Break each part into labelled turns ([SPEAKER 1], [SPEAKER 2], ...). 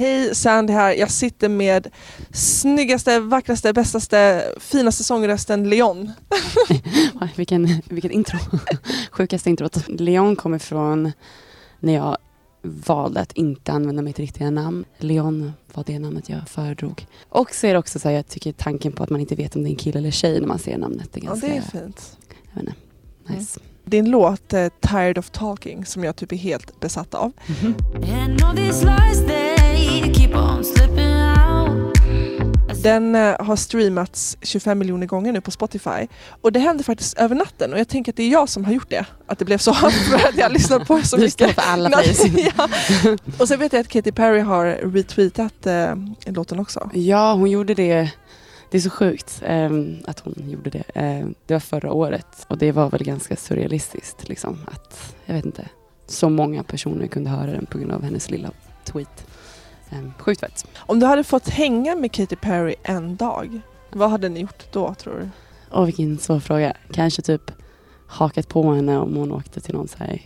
[SPEAKER 1] Hej Sandy här. Jag sitter med snyggaste, vackraste, bästaste, finaste sångrösten Leon.
[SPEAKER 2] Vilken, vilket intro. Sjukaste introt. Leon kommer från när jag valde att inte använda mitt riktiga namn. Leon var det namnet jag föredrog. Och så är det också så här, jag tycker tanken på att man inte vet om det är en kille eller tjej när man ser namnet. är
[SPEAKER 1] Ja,
[SPEAKER 2] ganska,
[SPEAKER 1] det är fint.
[SPEAKER 2] jag vet inte, nice.
[SPEAKER 1] Din låt eh, Tired of Talking som jag typ är helt besatt av.
[SPEAKER 2] Mhm.
[SPEAKER 3] And
[SPEAKER 1] Den eh, har streamats 25 miljoner gånger nu på Spotify. Och det hände faktiskt över natten och jag tänker att det är jag som har gjort det. Att det blev så för att jag lyssnar på så
[SPEAKER 2] Du
[SPEAKER 1] mycket.
[SPEAKER 2] för alla
[SPEAKER 1] ja. Och så vet jag att Katy Perry har retweetat eh, låten också.
[SPEAKER 2] Ja, hon gjorde det. Det är så sjukt ehm, att hon gjorde det. Ehm, det var förra året och det var väl ganska surrealistiskt. Liksom, att, jag vet inte, så många personer kunde höra den på grund av hennes lilla tweet. Sjukt fett.
[SPEAKER 1] Om du hade fått hänga med Katy Perry en dag, vad hade ni gjort då tror du?
[SPEAKER 2] Åh, vilken svår fråga. Kanske typ hakat på henne om hon åkte till någon så här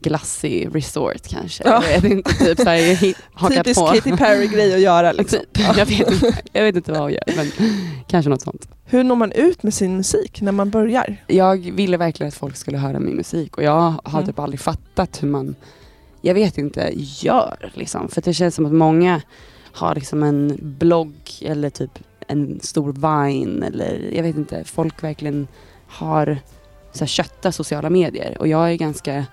[SPEAKER 2] glassig resort kanske.
[SPEAKER 1] Ja.
[SPEAKER 2] Jag vet inte, typ så här, hakat
[SPEAKER 1] Typisk
[SPEAKER 2] på.
[SPEAKER 1] Katy Perry-grej att göra. Liksom.
[SPEAKER 2] Typ. Jag, vet inte, jag vet inte vad hon gör, men kanske något sånt.
[SPEAKER 1] Hur når man ut med sin musik när man börjar?
[SPEAKER 2] Jag ville verkligen att folk skulle höra min musik och jag har
[SPEAKER 1] Mm.
[SPEAKER 2] typ aldrig fattat hur man, jag vet inte, gör liksom. För det känns som att många har liksom en blogg eller typ en stor Vine eller jag vet inte, folk verkligen har så här kötta sociala medier och jag är ganska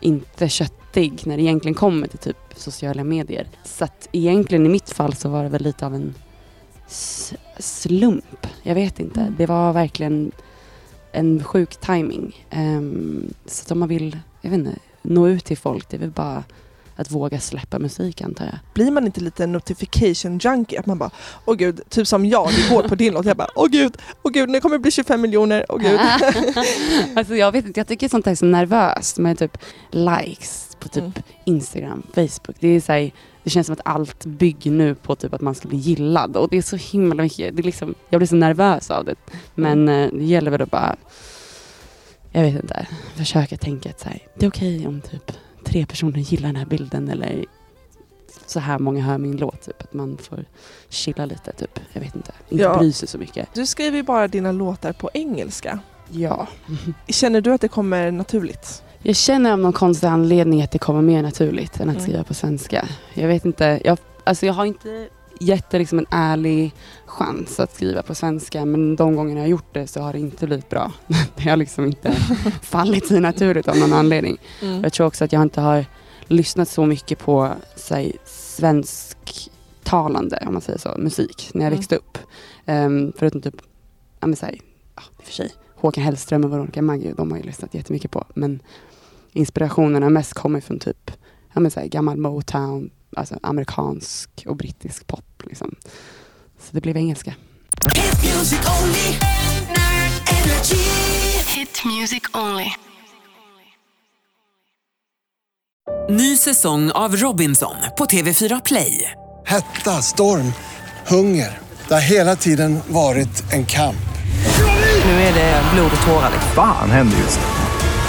[SPEAKER 2] inte köttig när det egentligen kommer till typ sociala medier. Så att egentligen i mitt fall så var det väl lite av en slump. Jag vet inte.
[SPEAKER 1] Mm.
[SPEAKER 2] Det var verkligen en sjuk timing. Ehm, så att om man vill, jag vet inte, nå ut till folk, det är väl bara att våga släppa musik antar jag.
[SPEAKER 1] Blir man inte lite notification junkie? Att man bara, åh gud, typ som jag igår på din låt. Jag bara, åh gud, åh gud, nu kommer det bli 25 miljoner, åh gud.
[SPEAKER 2] alltså jag vet inte, jag tycker sånt här är så nervöst med typ likes på typ
[SPEAKER 1] Mm.
[SPEAKER 2] Instagram, Facebook. Det är så här, det känns som att allt bygger nu på typ att man ska bli gillad och det är så himla mycket. Det är liksom, jag blir så nervös av det. Men eh, det gäller väl att bara, jag vet inte, försöka tänka att så här, det är okej om typ tre personer gillar den här bilden eller så här många hör min låt. Typ. Att man får chilla lite, typ. jag vet inte. Inte
[SPEAKER 1] Ja.
[SPEAKER 2] bry sig så mycket.
[SPEAKER 1] Du skriver ju bara dina låtar på engelska.
[SPEAKER 2] Ja.
[SPEAKER 1] Känner du att det kommer naturligt?
[SPEAKER 2] Jag känner av någon konstig anledning att det kommer mer naturligt än att
[SPEAKER 1] Mm.
[SPEAKER 2] skriva på svenska. Jag vet inte, jag, alltså jag har inte gett det liksom en ärlig chans att skriva på svenska men de gångerna jag har gjort det så har det inte blivit bra. Det har liksom inte fallit sig naturligt av någon anledning.
[SPEAKER 1] Mm.
[SPEAKER 2] Jag tror också att jag inte har lyssnat så mycket på säg, svensktalande, om man säger så, musik när jag
[SPEAKER 1] Mm.
[SPEAKER 2] växte upp. Um, förutom typ, ja men säg, ja, i och för sig, Håkan Hellström och Veronica Maggio, de har jag lyssnat jättemycket på. Men inspirationerna mest kommer från typ, ja men säg gammal Motown, alltså amerikansk och brittisk pop liksom. Så det blev engelska.
[SPEAKER 3] Hit music only. Energy.
[SPEAKER 4] Hit music only.
[SPEAKER 5] Ny säsong av Robinson på TV4 Play.
[SPEAKER 6] Hetta, storm, hunger. Det har hela tiden varit en kamp.
[SPEAKER 5] Nu är det blod och tårar.
[SPEAKER 7] Fan händer just nu.